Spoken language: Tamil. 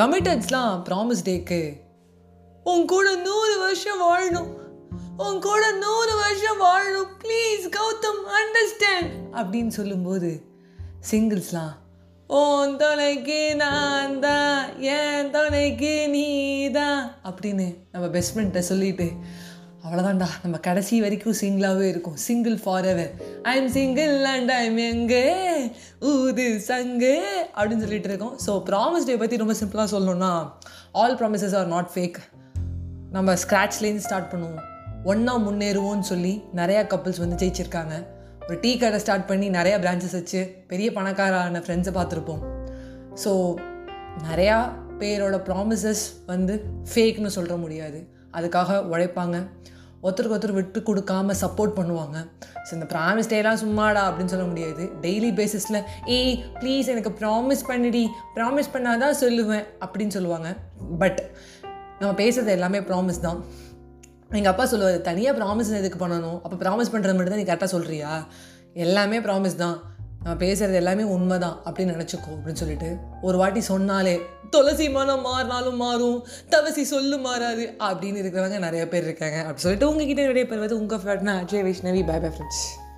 கமிட்டட்ஸ்லாம் ப்ராமிஸ் டேக்கு உன் கூட நூறு வருஷம் வாழணும். உன் கூட நூறு வருஷம் வாழணும். ப்ளீஸ் கௌதம் அண்டர்ஸ்டாண்ட் அப்படின்னு சொல்லும்போது சிங்கிள்ஸ்லாம் உன் தொலைக்கு நான் தான் என் தொலைக்கு நீ தான் அப்படின்னு நம்ம பெஸ்ட் ஃப்ரெண்ட்டை சொல்லிட்டு அவ்வளோதான்டா நம்ம கடைசி வரைக்கும் சிங்கிளாகவே இருக்கும். Single forever I am single and I am எங்கே ஊது சங்கு அப்படின்னு சொல்லிட்டு இருக்கோம். ஸோ ப்ராமிஸ் டே பற்றி ரொம்ப சிம்பிளாக சொல்லணும்னா all promises are not fake நம்ம ஸ்க்ராட்ச்லேருந்து ஸ்டார்ட் பண்ணுவோம். ஒன்றா முன்னேறுவோம்னு சொல்லி நிறையா கப்புள்ஸ் வந்து ஜெயிச்சிருக்காங்க. ஒரு டீ கடை ஸ்டார்ட் பண்ணி நிறையா பிரான்ச்சஸ் வச்சு பெரிய பணக்காரான ஃப்ரெண்ட்ஸை பார்த்துருப்போம். ஸோ நிறையா பேரோட ப்ராமிசஸ் வந்து ஃபேக்னு சொல்ல முடியாது. அதுக்காக உழைப்பாங்க. ஒருத்தருக்கு ஒருத்தர் விட்டு கொடுக்காம சப்போர்ட் பண்ணுவாங்க. ஸோ இந்த ப்ராமிஸ் டேலாம் சும்மாடா அப்படின்னு சொல்ல முடியாது. டெய்லி பேசிஸில் ஏய் ப்ளீஸ் எனக்கு ப்ராமிஸ் பண்ணிடி. ப்ராமிஸ் பண்ணாதான் சொல்லுவேன் அப்படின்னு சொல்லுவாங்க. பட் நம்ம பேசுகிறது எல்லாமே ப்ராமிஸ் தான். எங்கள் அப்பா சொல்லுவார் தனியாக ப்ராமிஸ் எதுக்கு பண்ணணும்? அப்போ ப்ராமிஸ் பண்ணுறது மட்டும் தான் நீ கரெக்டாக சொல்கிறியா எல்லாமே ப்ராமிஸ் தான். நான் பேசுகிறது எல்லாமே உண்மை தான் அப்படின்னு நினச்சிக்கோ அப்படின்னு சொல்லிட்டு ஒரு வாட்டி சொன்னாலே துளசி மனம் மாறினாலும் மாறும் தவசி சொல்லு மாறாது அப்படின்னு இருக்கிறவங்க நிறைய பேர் இருக்காங்க. அப்படி சொல்லிட்டு உங்ககிட்ட நிறைய பேர் வந்து உங்கள் ஃப்ரெண்ட்னா Ajay Vaishnavi bye bye friends